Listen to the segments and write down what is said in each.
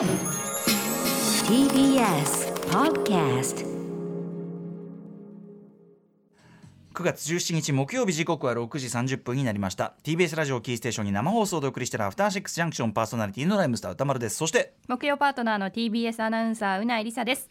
TBS Podcast 9月17日木曜日時刻は6時30分になりました。TBS ラジオキーステーションに生放送でお送りしているアフターシックスジャンクションパーソナリティのライムスター歌丸です。そして木曜パートナーの TBS アナウンサーうないりさです。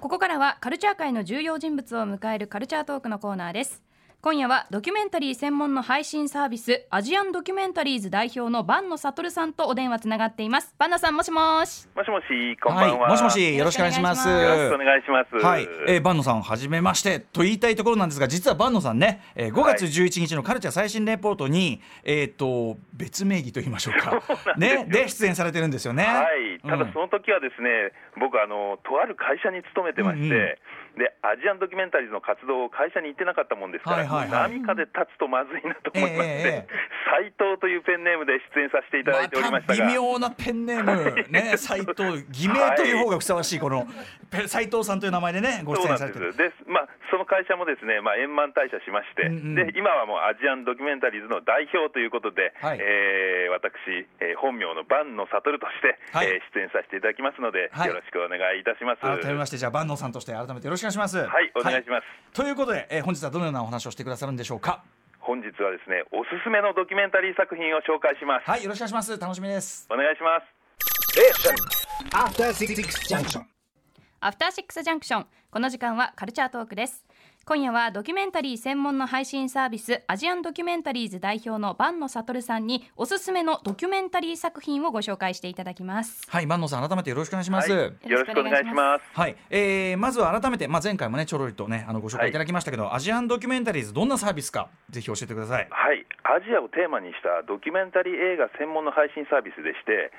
ここからはカルチャー界の重要人物を迎えるカルチャートークのコーナーです今夜はドキュメンタリー専門の配信サービスアジアンドキュメンタリーズ代表の坂野悟さんとお電話つながっています。坂野さんもしもし？もしもし、こんばんは。はい、もしもしよろしくお願いします。よろしくお願いします。はい、えー、坂野さんはじめまして。と言いたいところなんですが実は坂野さんね、えー、5月11日のカルチャー最新レポートに、えっ、と別名義と言いましょうか。ね。で出演されてるんですよね。はい、たうん。だその時はですね、僕あのとある会社に勤めてまして、うんうん。でアジアンドキュメンタリーズの活動を会社に行ってなかったもんですから、はいはいはい。何かで立つとまずいなと思いまして、えええ斉藤というペンネームで出演させていただいておりましたが、微妙なペンネームね 斉藤偽名という方がふさわしいこのペ斉藤さんという名前でねご出演されてるでまあ、その会社もですね、まあ、円満退社しまして、うんうんで今はもうアジアンドキュメンタリーズの代表ということで、はいえー私、えー本名の坂野悟として、はいえー出演させていただきますので、はいよろしくお願いいたします。改めましてじゃあ坂野さんとして改めてよろしくお願いしますはいお願いしますということで、えー本日はどのようなお話をしてくださるんでしょうか？本日はですね、おすすめのドキュメンタリー作品を紹介します。はいよろしくお願いします楽しみですお願いします。Junction. アフターシックスジャンクションこの時間はカルチャートークです。今夜はドキュメンタリー専門の配信サービスアジアンドキュメンタリーズ代表の坂野悟さんにおすすめのドキュメンタリー作品をご紹介していただきます。はい坂野さん改めてよろしくお願いします、はい、よろしくお願いします。はい、えーまずは改めて、まあ、前回もねちょろりとねあのご紹介いただきましたけど、アジアンドキュメンタリーズどんなサービスかぜひ教えてください。はい、アジアをテーマにしたドキュメンタリー映画専門の配信サービスでして、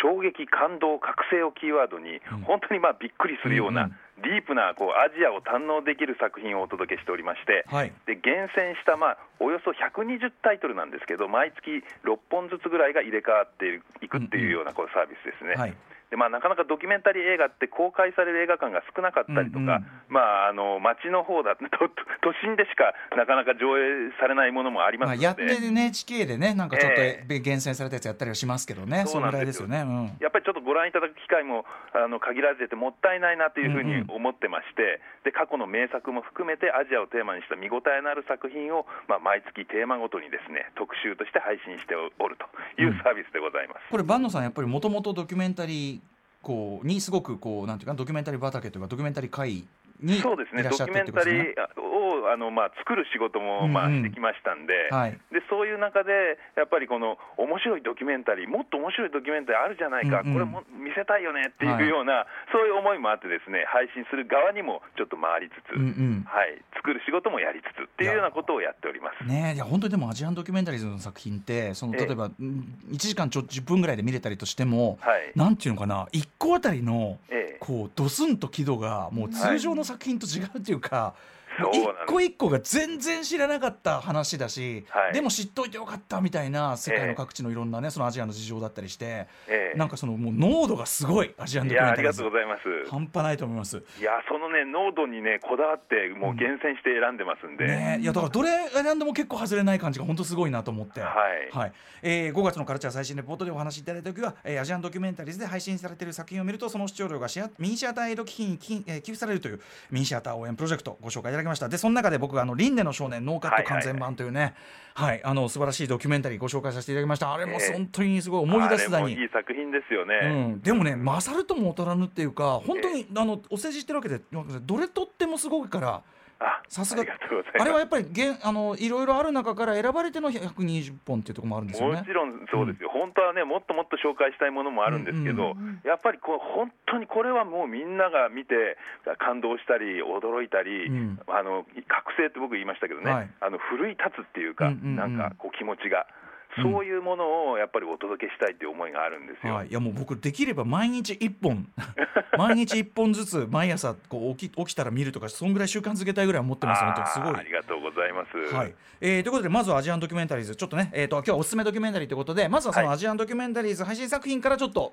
衝撃、感動、覚醒をキーワードに、本当にまあびっくりするような、うんうん。ディープなこうアジアを堪能できる作品をお届けしておりまして、はい。で厳選した、まあ、およそ120タイトルなんですけど、毎月6本ずつぐらいが入れ替わっていくっていうようなこうサービスですね。はいでまあ、なかなかドキュメンタリー映画って公開される映画館が少なかったりとか、うんうん。まあ、あの街の方だと 都心でしかなかなか上映されないものもありままあ、すので、やって NHK でねなんかちょっとえ厳選されたやつやったりはしますけどね、そそうなんですよ。ね、うん、やっぱりちょっとご覧いただく機会もあの限られててもったいないなというふうに思ってまして、で過去の名作も含めてアジアをテーマにした見応えのある作品を、まあ、毎月テーマごとにですね特集として配信しておるというサービスでございます。これ坂野さんやっぱりもともとドキュメンタリーこうにすごくこうなんていうかドキュメンタリー畑というかドキュメンタリー会にそうですね、ドキュメンタリーをあの、まあ、作る仕事も、まあ、してきましたんで,、はい。で、そういう中で、やっぱりこの面白いドキュメンタリー、もっと面白いドキュメンタリーあるじゃないか、うんうん。これも見せたいよねってはいいうような、そういう思いもあって、ですね配信する側にもちょっと回りつつ、うんうん。はい、作る仕事もやりつつっていうようなことをやっております。ねえいや本当にでもアジアンドキュメンタリーズの作品ってそのええ。例えば、うん1時間ちょ10分ぐらいで見れたりとしても、はい。なんていうのかな1個あたりのええこうドスンと輝度がもう通常の作品と違うっていうか、一個一個が全然知らなかった話だし、はい。でも知っといてよかったみたいな世界の各地のいろんなねそのアジアの事情だったりして、ええ。なんかそのもう濃度がすごいアジアンドいやありが。キュメンタリーズとうございます。半端ないと思います。いやそのね濃度にねこだわってもう厳選して選んでますんで、ねえ、いやだからどれ選んでも結構外れない感じが本当すごいなと思って、はい。はい。えー5月のカルチャー最新レポートでお話しいただいた時は、えーアジアンドキュメンタリーズで配信されている作品を見るとその視聴料がシアミニシアターエイド基金に寄付されるというミニシアター応援プロジェクトご紹介いただきました。でその中で僕があのリンネの少年ノーカット完全版というねはい、あの素晴らしいドキュメンタリーご紹介させていただきました。あれもええ。本当にすごい思い出すだに。あれもいい作品ですよね。うん、でもね勝るとも劣らぬっていうか本当に、あのお世辞してるわけでどれとってもすごいからあさすが。あれはやっぱりげんあのいろいろある中から選ばれての120本っていうところもあるんですよね。もち。ろんそうですよ、本当はね、もっともっと紹介したいものもあるんですけど、やっぱりこう本当にこれはもうみんなが見て、感動したり、驚いたり、うん。あの覚醒って僕言いましたけどね、はい。あの奮い立つっていうか、うんうんうん。なんかこう気持ちが、そういうものをやっぱりお届けしたいっていう思いがあるんですよ。はい、いやもう僕できれば毎日1本。毎日1本ずつ毎朝こう起き起きたら見るとかそんぐらい習慣づけたいぐらい思ってます本当にすごい。ありがとうございます。はい。えーということでまずはアジアンドキュメンタリーズちょっとね、えー、と今日はおすすめドキュメンタリーということでまずはそのはいアジアンドキュメンタリーズ配信作品からちょっと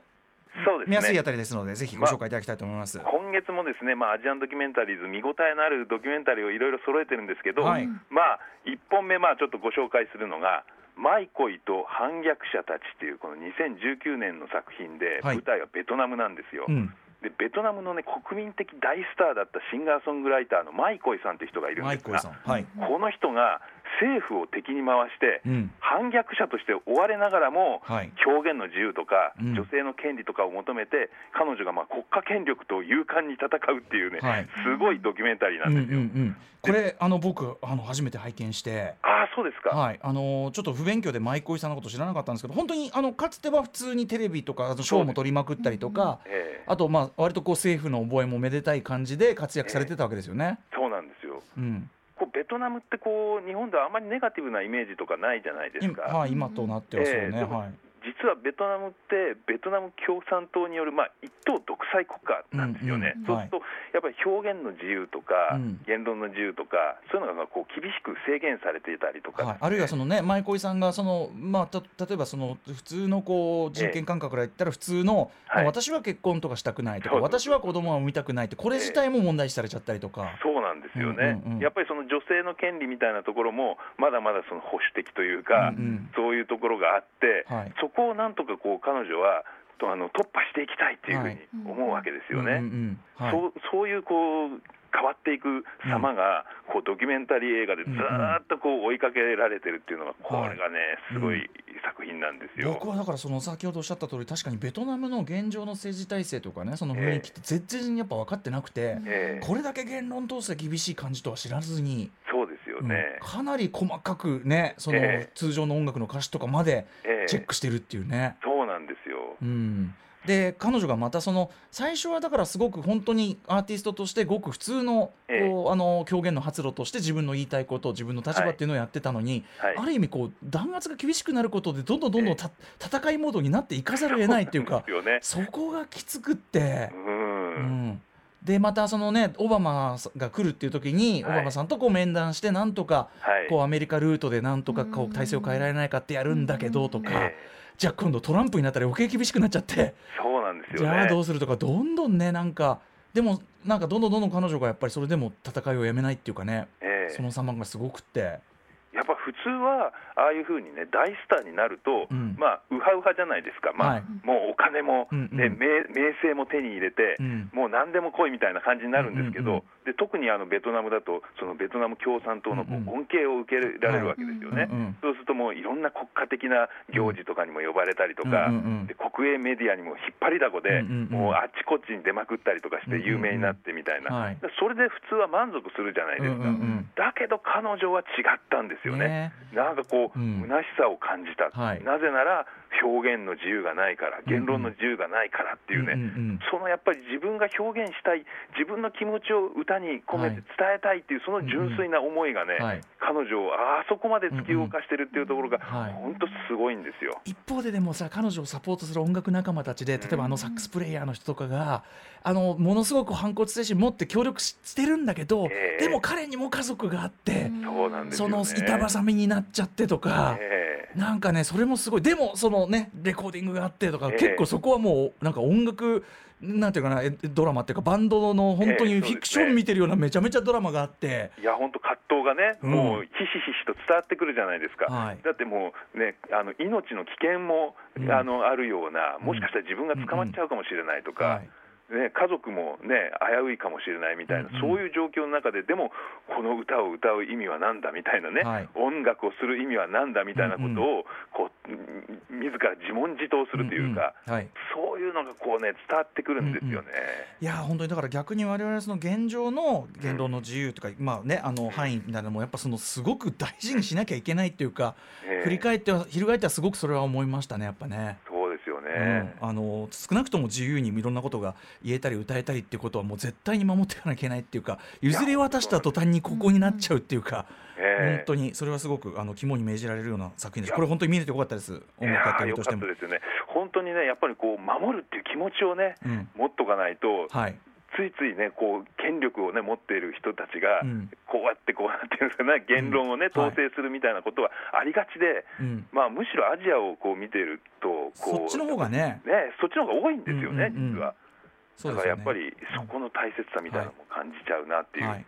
そうですね。見やすいあたりですのでぜひご紹介いただきたいと思います。今月もですね、まあ、アジアンドキュメンタリーズ、見応えのあるドキュメンタリーをいろいろ揃えてるんですけど、はい。まあ、1本目、まあ、ちょっとご紹介するのが、マイコイと反逆者たちっていうこの2019年の作品で、はい。舞台はベトナムなんですよ。うん。でベトナムのね国民的大スターだったシンガーソングライターのマイコイさんっていう人がいるんですがこの人が政府を敵に回して、うん。反逆者として追われながらも、はい。表現の自由とか、うん。女性の権利とかを求めて、彼女がまあ国家権力と勇敢に戦うっていうね、はい。すごいドキュメンタリーなうんんうんですよ。うん。これあの僕あの初めて拝見して。ああ、そうですか。はい。あのーちょっと不勉強でマイコイさんのこと知らなかったんですけど本当にあのかつては普通にテレビとかあとショーも取りまくったりとか、ええ。あとまあ割とこう政府の覚えもめでたい感じで活躍されてたわけですよね。そうなんですよ。うん、こうベトナムってこう日本ではあんまりネガティブなイメージとかないじゃないですか。今はい今となってはそうね、ええでもはい。実はベトナムってベトナム共産党による、まあ、一党独裁国家なんですよね、うんうんそうすると、やっぱり表現の自由とか、うん。言論の自由とか、そういうのがこう厳しく制限されていたりとか、はい、あるいはそのね舞妓さんがその、まあ、た例えばその普通のこう人権感覚から言ったら普通の、はい。まあ私は結婚とかしたくないとかそうそう。私は子供は産みたくないってこれ自体も問題視されちゃったりとか。そうなんですよね、うんうんうん。やっぱりその女性の権利みたいなところも、まだまだその保守的というか、うんうん。そういうところがあって、はい。そこをなんとかこう彼女はとあの突破していきたいっていうふうに思うわけですよね。そうそういうこう変わっていく様が、こうドキュメンタリー映画でずーっとこう追いかけられてるっていうのが、これがね、すごい作品なんですよ。僕はだからその先ほどおっしゃった通り確かにベトナムの現状の政治体制とかねその雰囲気って全然やっぱ分かってなくて、ええ。これだけ言論統制厳しい感じとは知らずに、そうようんね。かなり細かくねそのええ通常の音楽の歌詞とかまでええチェックしてるっていうね。そうなんですよ。うんで彼女がまたその最初はだからすごく本当にアーティストとしてごく普通のええこうあの表現の発露として自分の言いたいこと自分の立場っていうのをやってたのに、はいある意味こう弾圧が厳しくなることでどんどんどんどんた、戦いモードになっていかざるを得ないっていうかね。そこがきつくってう。ん。うんでまたそのねオバマが来るっていう時に、はいオバマさんとこう面談してなんとかはい。こうアメリカルートでなんとかこう体制を変えられないかってやるんだけどとか、えじゃあ今度トランプになったら余計厳しくなっちゃって。えそうなんですよね。じゃあどうするとかどんどんねなんかでもなんかどんどんどんどん彼女がやっぱりそれでも戦いをやめないっていうかねええその様がすごくってやっぱ普通はああいうふうにね大スターになると、うん。まあウハウハじゃないですか、まあはい。もうお金も、うんうん。ね名名声も手に入れて、うん。もう何でも来いみたいな感じになるんですけど、うんうんうんで特にあのベトナムだとそのベトナム共産党のこう恩恵を受けられるわけですよね、うんうんそうするともういろんな国家的な行事とかにも呼ばれたりとか、うんうんうん。で国営メディアにも引っ張りだこで、うんうんうん。もうあっちこっちに出まくったりとかして有名になってみたいな、うんうんうんはいでそれで普通は満足するじゃないですか。うんうんうん。だけど彼女は違ったんですよね。なんかこう、うん。虚しさを感じた、はい。なぜなら表現の自由がないから、言論の自由がないからっていうね、うんうんうん。そのやっぱり自分が表現したい、自分の気持ちを歌に込めて伝えたいっていう、その純粋な思いがね、はい。彼女をあそこまで突き動かしてるっていうところが、はい。本当すごいんですよ。一方ででもさ彼女をサポートする音楽仲間たちで例えばあのサックスプレイヤーの人とかがあのものすごく反骨精神持って協力ししてるんだけど、ええ。でも彼にも家族があって、そうなんですよ、ね。その板挟みになっちゃってとか。ええなんかねそれもすごい。でもそのねレコーディングがあってとか、ええ。結構そこはもうなんか音楽なんていうかなえドラマっていうかバンドの本当にええフィクション見てるようなめちゃめちゃドラマがあって、いや本当葛藤がね、うん。もうひしひしと伝わってくるじゃないですか、はい。だってもうね、あの命の危険も、うん。あのあるような、もしかしたら自分が捕まっちゃうかもしれないとか、はいね、家族もね、危ういかもしれないみたいな、うんうん。そういう状況の中で、でも、この歌を歌う意味はなんだみたいなね、はい。音楽をする意味はなんだみたいなことを、こううん。自ら自問自答するというか、うんうん。はい。そういうのがこうね、伝わってくるんですよね。いや本当にだから逆に我々その現状の言論の自由とか、まあねあの範囲みたいなのもやっぱそのすごく大事にしなきゃいけないっていうか、ええ。振り返っては翻ってはすごくそれは思いましたねやっぱね。そううんね。あの少なくとも自由にいろんなことが言えたり歌えたりっていうことはもう絶対に守っていかなきゃいけないっていうか譲り渡した途端にここに。なっちゃうっていうか、ええ。本当にそれはすごくあの肝に銘じられるような作品です。これ本当に見れてよかったです。音楽やっていやーよるとしても。かったですよね、本当にね、やっぱりこう守るっていう気持ちをね、うん。持っとかないと、はいついついね、こう権力をね持っている人たちが、うん。こうやってこうやっていうんですかね、言論をね、統制するみたいなことはありがちで、うん。まあ、むしろアジアをこう見てるとこうそっちの方がね。ね、そっちの方が多いんですよね、実は。だからやっぱりそこの大切さみたいなのも感じちゃうなっていう、はい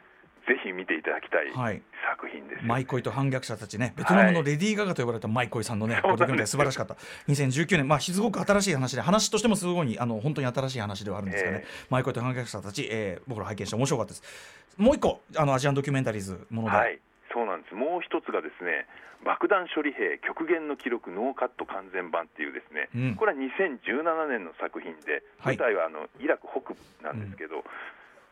ぜひ見ていただきたいはい。作品ですよね、マイコイと反逆者たちね。ベトナムのレディー・ガガと呼ばれたマイコイさんのね、このドキュメンタリー素晴らしかった。2019年まあすごく新しい話で話としてもすごいあの本当に新しい話ではあるんですがね、えマイコイと反逆者たち、えー僕ら拝見して面白かったです。もう一個あのアジアンドキュメンタリーズもので、はい、そうなんです。もう一つがですね、爆弾処理兵極限の記録ノーカット完全版っていうですね、うん。これは2017年の作品で、はい。舞台はあのイラク北部なんですけど、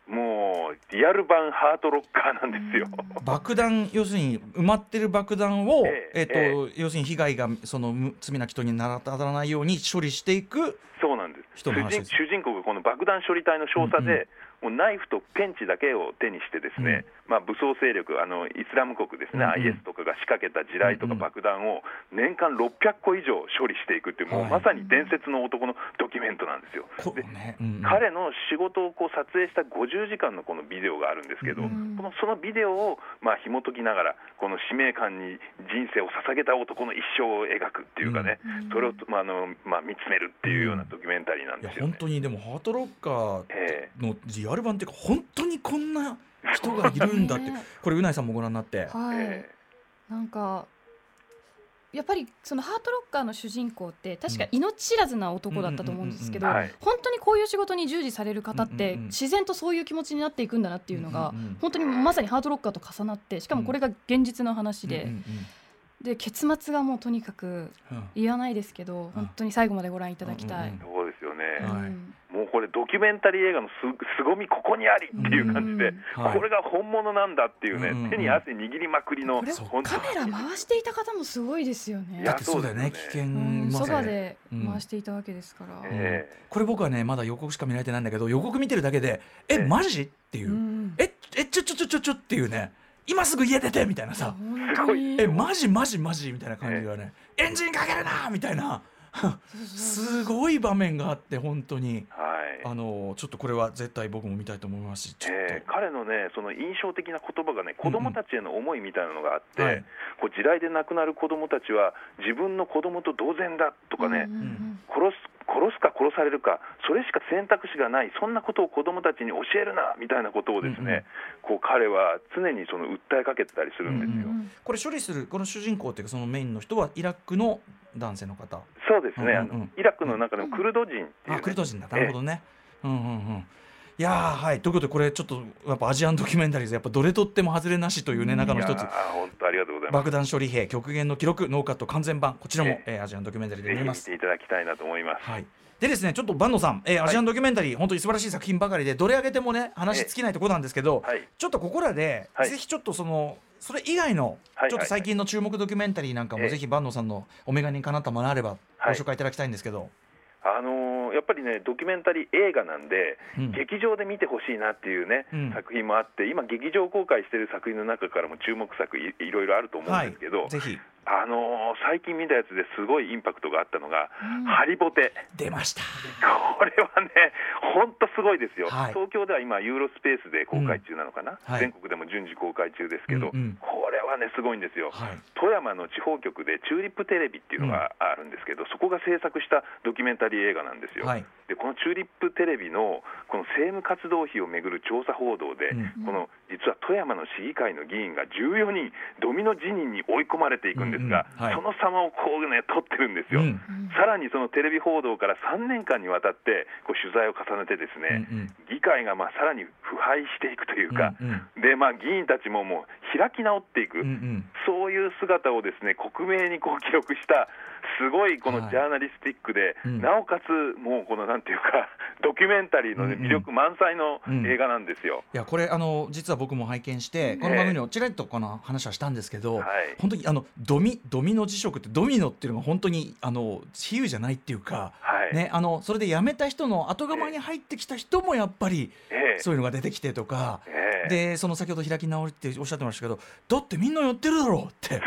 もうリアル版ハートロッカーなんですよ。爆弾要するに埋まってる爆弾を、ええっえと要するに被害がそのむ罪なき人になら当たらないように処理していくそうなんです。主人公がこの爆弾処理隊の少佐で、もうナイフとペンチだけを手にしてですね、まあ武装勢力あのイスラム国ですね、うんうん。IS とかが仕掛けた地雷とか爆弾を年間600個以上処理していくっていう、もうはいまさに伝説の男のドキュメントなんですよ。で彼の仕事をこう撮影した50時間のこのビデオがあるんですけど、うんこのそのビデオをまあ紐解きながら、この使命感に人生を捧げた男の一生を描くっていうかね、それを、まああのまあ、見つめるっていうようなドキュメンタリーなんですよね。本当にでもハートロッカーえ。のリアル版っていうか本当にこんな人がいるんだって。ね。これうないさんもご覧になって、はい、えなんかやっぱりそのハートロッカーの主人公って確か命知らずな男だったと思うんですけど本当にこういう仕事に従事される方って自然とそういう気持ちになっていくんだなっていうのが本当にまさにハートロッカーと重なってしかもこれが現実の話で。で結末がもうとにかくうん。言わないですけど本当に最後までご覧いただきたい。そうですよね、はいこれ、ドキュメンタリー映画のす凄み、ここにありっていう感じで、これが本物なんだっていうね、うんうんうん。手に汗握りまくりの、カメラ回していた方もすごいですよね。いやだってそうだよね危険うんそばでうん回していたわけですから。えこれ僕はねまだ予告しか見られてないんだけど予告見てるだけでええ。えマジ？っていう、うんええちょちょちょちょちょっていうね。今すぐ家出てみたいなさ。本当に。えマジマジマジみたいな感じがね、エンジンかけるなみたいなすごい場面があって本当に。はい。あのちょっとこれは絶対僕も見たいと思いますしえー彼のね、その印象的な言葉がね、子供たちへの思いみたいなのがあって、はい。こう地雷で亡くなる子供たちは、自分の子供と同然だとかね、うん。殺す殺すか殺されるか、それしか選択肢がない、そんなことを子供たちに教えるなみたいなことをですね、こう彼は常にその訴えかけてたりするんですよ。うんこれ処理するこの主人公っていうかそのメインの人はイラクの男性の方。そうですね、うんうんイラクの中でもクルド人っていう、クルド人だ。なるほどね、うんうんうんいやーはい。ということでこれちょっとやっぱアジアンドキュメンタリーズやっぱどれとっても外れなしというね中の一つ。本当ありがとうございます。爆弾処理兵極限の記録ノーカット完全版こちらも、ええーアジアンドキュメンタリーで見見れます。ていただきたいなと思います。はい。でですねちょっと坂野さん、えーアジアンドキュメンタリー、本当に素晴らしい作品ばかりでどれ上げてもね話尽きないところなんですけど、はい。ちょっとここらで、はい。ぜひちょっとそのそれ以外の、はい。ちょっと最近の注目ドキュメンタリーなんかも、ええ。ぜひ坂野さんのお眼鏡にかなったものあればごはい。紹介いただきたいんですけど、あのーやっぱりね、ドキュメンタリー映画なんで、うん。劇場で見てほしいなっていうね、うん。作品もあって、今、劇場公開している作品の中からも注目作い、いろいろあると思うんはい。ですけど、ぜひ。あのー最近見たやつですごいインパクトがあったのが、うん。ハリボテ。出ました。これはね、本当すごいですよ、はい。東京では今、ユーロスペースで公開中なのかな、うん。はい。全国でも順次公開中ですけど、うんうん。これはね、すごいんですよ、はい。富山の地方局でチューリップテレビっていうのがあるんですけど、そこが制作したドキュメンタリー映画なんですよ。はい。でこのチューリップテレビのこの政務活動費をめぐる調査報道で、うん。この実は富山の市議会の議員が14人、ドミノ辞任に追い込まれていくんですが、うんうん。はい。その様をこうね、撮ってるんですよ。うん。さらにそのテレビ報道から3年間にわたってこう取材を重ねて、ですね、うんうん。議会がまあさらに腐敗していくというか、うんうん。でまあ、議員たちももう開き直っていく、うんうん。そういう姿をですね克明にこう記録した、すごいこのはい。ジャーナリスティックで、うん。なおかつもうこのなんていうか、ドキュメンタリーの、ね魅力満載のうん映画なんですよ。いやこれあの実は僕も拝見してこの番組のちらりとこの話はしたんですけど、はい。本当にあのドミドミノ辞職ってドミノっていうのが本当にあの比喩じゃないっていうか、はい。ね、あのそれで辞めた人の後釜に入ってきた人もやっぱりええ。そういうのが出てきてとか、ええ。でその先ほど開き直りっておっしゃってましたけどだってみんなやってるだろうって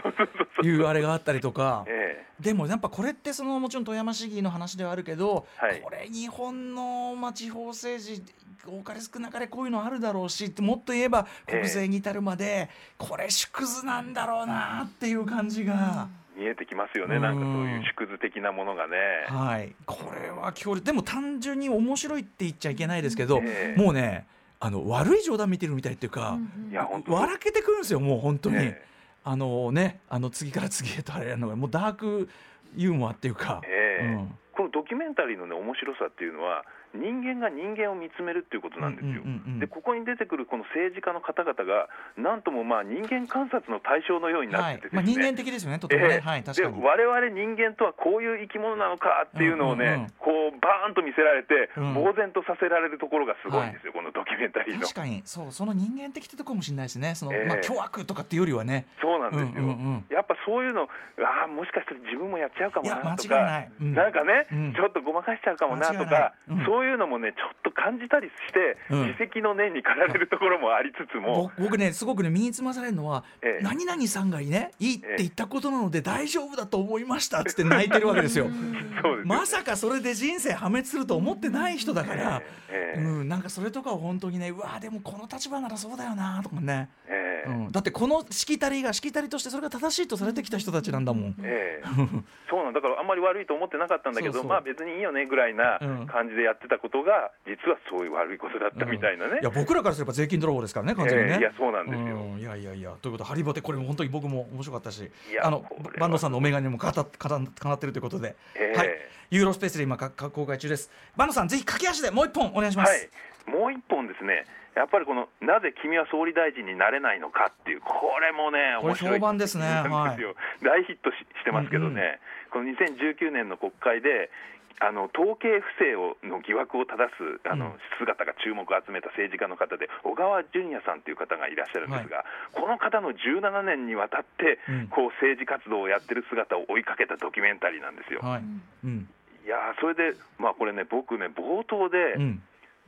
いうあれがあったりとか。えでもやっぱこれってそのもちろん富山市議の話ではあるけど、はい。これ日本のまあ地方政治多かれ少なかれこういうのあるだろうしもっと言えばええ。国政に至るまで、これ縮図なんだろうなっていう感じが、え見えてきますよね、うん。なんかそういう縮図的なものがね。はい。これは強烈。でも単純に面白いって言っちゃいけないですけど、ええ。もうねあの悪い冗談見てるみたいっていうか、うんいや本当。笑けてくるんですよもう本当に、えあのねあの次から次へとあれやるのがもうダークユーモアっていうか、ええ。うん。このドキュメンタリーの、ね、面白さっていうのは人間が人間を見つめるっていうことなんですよ。でここに出てくるこの政治家の方々がなんともまあ人間観察の対象のようになっててですね、はい。まあ、人間的ですよねとてもね、ええ。はい確かに。で我々人間とはこういう生き物なのかっていうのをね、こうバーンと見せられて、うん。呆然とさせられるところがすごいんですよ、このドキュメンタリーの。確かに。そうその人間的ってとこかもしれないですね。その、ええ。まあ凶悪とかっていうよりはね。そうなんですよ、やっぱそういうの、ああ、もしかしたら自分もやっちゃうかもなと間違いなかい、うん。なんかね、うん。ちょっとごまかしちゃうかもなとか、うんそういうのもね、ちょっ感じたりして、うん。自責の念に駆られるところもありつつも、僕僕ねすごくね身につまされるのは、ええ。何々さんがねいいって言ったことなので大丈夫だと思いましたっつって泣いてるわけですよ。そうですよ。まさかそれで人生破滅すると思ってない人だから、ええ。うん、なんかそれとかを本当にねうわでもこの立場ならそうだよなとかね、ええ。うん、だってこのしきたりがしきたりとしてそれが正しいとされてきた人たちなんだもん。ええ。そうなんだ。からあんまり悪いと思ってなかったんだけど まあ別にいいよねぐらいなうん。感じでやってたことが実はそういう悪いことだったみたいなね、いや僕らからすれば税金泥棒ですからね完全にね、ええいやそうなんですよ。うんいやいやいや。ということでハリボテこれも本当に僕も面白かったしあのこれは。バンドさんのお眼鏡もかたかたかなってるということで、ええ。はい。ユーロスペースで今かか公開中です。バンドさんぜひ駆け足でもう一本お願いします、はい、もう一本ですね、やっぱりこのなぜ君は総理大臣になれないのかっていう、これもね、面白い。評判ですね。なんですよ大ヒットししてますけどね、この2019年の国会で、あの統計不正をの疑惑を正すあの、うん。姿が注目を集めた政治家の方で、小川淳也さんという方がいらっしゃるんですが、この方の17年にわたって、うん。こう政治活動をやってる姿を追いかけたドキュメンタリーなんですよ。はい。うん。いやーそれで、まあ、これね、僕ね、冒頭で、うん。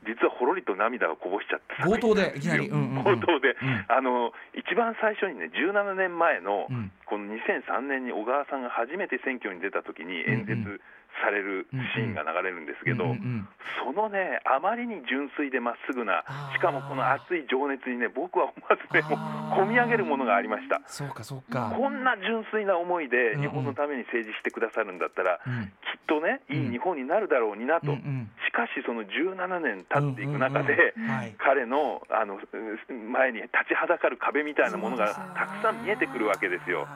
実はほろりと涙をこぼしちゃって冒頭でいきなり。うんうんうん。冒頭で、うん。あの一番最初にね17年前の、うん。この2003年に小川さんが初めて選挙に出た時に演説されるシーンが流れるんですけど、うんうんうん。そのねあまりに純粋でまっすぐなしかもこの熱い情熱にね僕は思わずねもう込み上げるものがありました。そうかそうか。こんな純粋な思いでうんうん。日本のために政治してくださるんだったら、うん。きっとね、いい日本になるだろうになと、うんうん。しかし、その17年経っていく中で、彼のあのう前に立ちはだかる壁みたいなものがたくさん見えてくるわけですよ。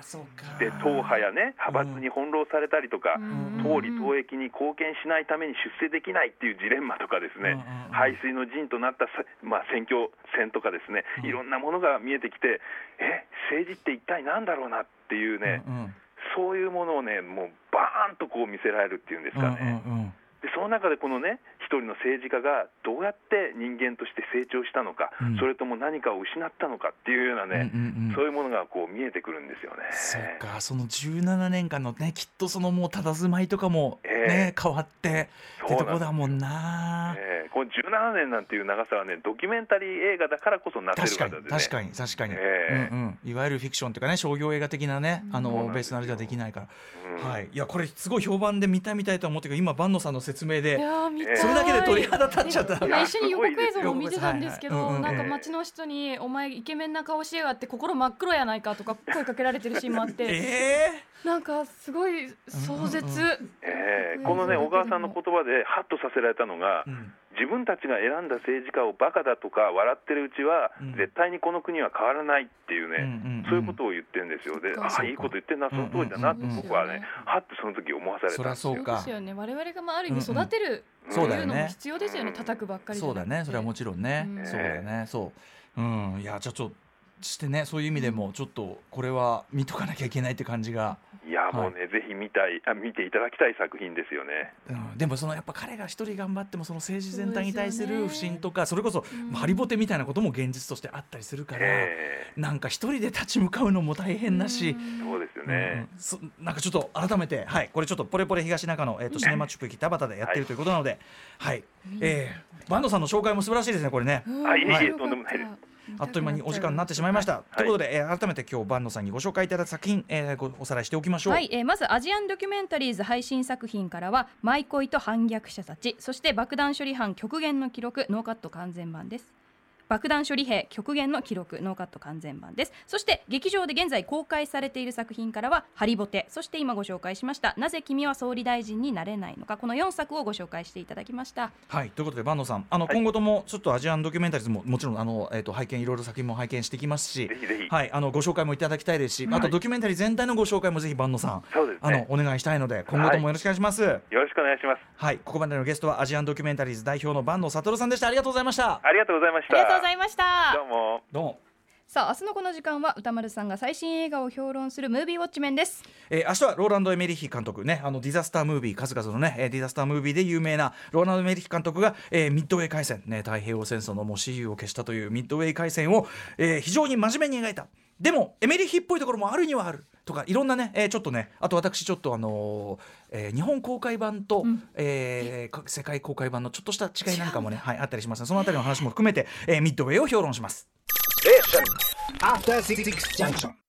で党派やね派閥に翻弄されたりとか、うん党利党益に貢献しないために出世できないっていうジレンマとかですね、うんうんうん。排水の陣となったさ、まあ、選挙戦とかですね、いろんなものが見えてきて、え政治って一体なんだろうなっていうね、うんうん。そういうものをね、もうバーンとこう見せられるっていうんですかね。うんうんうん。でその中でこのね一人の政治家がどうやって人間として成長したのか、うん。それとも何かを失ったのかっていうようなね、うんうんうん。そういうものがこう見えてくるんですよね。そうかその17年間のねきっとそのもう佇まいとかもね、え変わってってとこだもんな、ええ。この17年なんていう長さはねドキュメンタリー映画だからこそなってる確かに方でね確かに確かに、ええうんうん、いわゆるフィクションというかね商業映画的なねあのベースのあれじゃできないから、うん。はい。いやこれすごい評判で見たい見たいと思ってるけど今坂野さんの説明いでやー見たい。それだけで鳥肌立っちゃった。今一緒に予告映像も見てたんですけど、なんか街の人に「お前イケメンな顔しやがって心真っ黒やないか」とか声かけられてるシーンもあって。えなんかすごい壮絶、ええこのね小川さんの言葉でハッとさせられたのが、ーうん自分たちが選んだ政治家をバカだとか笑ってるうちは、うん。絶対にこの国は変わらないっていうね、うんうんうんそういうことを言ってるんですよ。で、ああ、いいこと言ってんな、その通りだなってうんうんうん。僕はね、はってその時思わされたんですよ。そりゃそうか。ですよね。我々がまあある意味育てるうんというのもそうだよね。必要ですよね、叩くばっかりそうだね。それはもちろんね、うん。そうだよね。そう。うん。いやじゃあちょっとしてねそういう意味でもちょっとこれは見とかなきゃいけないって感じが、いや、もうね、ぜひ見たいあ、見ていただきたい作品ですよね。うん、でもそのやっぱ彼が一人頑張ってもその政治全体に対する不信とかそれこそ、うん。まあハリボテみたいなことも現実としてあったりするから、えなんか一人で立ち向かうのも大変だし、えそうですようん。ね。そなんかちょっと改めて、はい、これちょっとポレポレ東中野、えー、とシネマチュップ北畑でやってるということなので、はい。えー、坂野さんの紹介も素晴らしいですねこれね。うんあいえい。とんでもないですあっという間にお時間になってしまいました。いということで、えー改めて今日坂野さんにご紹介いただいた作品、えーごおさらいしておきましょう。はい、えーまずアジアンドキュメンタリーズ配信作品からは「マイコイと反逆者たち」そして「爆弾処理班極限の記録ノーカット完全版」です爆弾処理兵極限の記録ノーカット完全版です。そして劇場で現在公開されている作品からはハリボテ。そして今ご紹介しましたなぜ君は総理大臣になれないのか。この4作をご紹介していただきました。はいということで坂野さんあの、はい。今後ともちょっとアジアンドキュメンタリーズももちろんあの、えー、と拝見いろいろ作品も拝見してきますしぜひぜひ。はい、あのご紹介もいただきたいですし、あとドキュメンタリー全体のご紹介もぜひ坂野さんねあのお願いしたいので今後ともよろしくお願いします。はい、よろしくお願いします。ここまでのゲストはアジアンドキュメンタリーズ代表の坂野悟さんでした。ありがとうございました。ありがとうございましたうございました。どうも。どうも。さあ明日のこの時間は歌丸さんが最新映画を評論するムービーウォッチメンです。えー、明日はローランド・エメリヒ監督ねあのディザスタームービー数々のね、えーディザスタームービーで有名なローランド・エメリヒ監督が、えーミッドウェー海戦ね太平洋戦争のもう雌雄を消したというミッドウェー海戦を、えー非常に真面目に描いた。でもエメリヒっぽいところもあるにはあるとかいろんなね、えーちょっとねあと私ちょっとあのーえー日本公開版と、えーか世界公開版のちょっとした違いなんかもね、はい、あったりしますのでそのあたりの話も含めて、えーミッドウェーを評論します。Junction.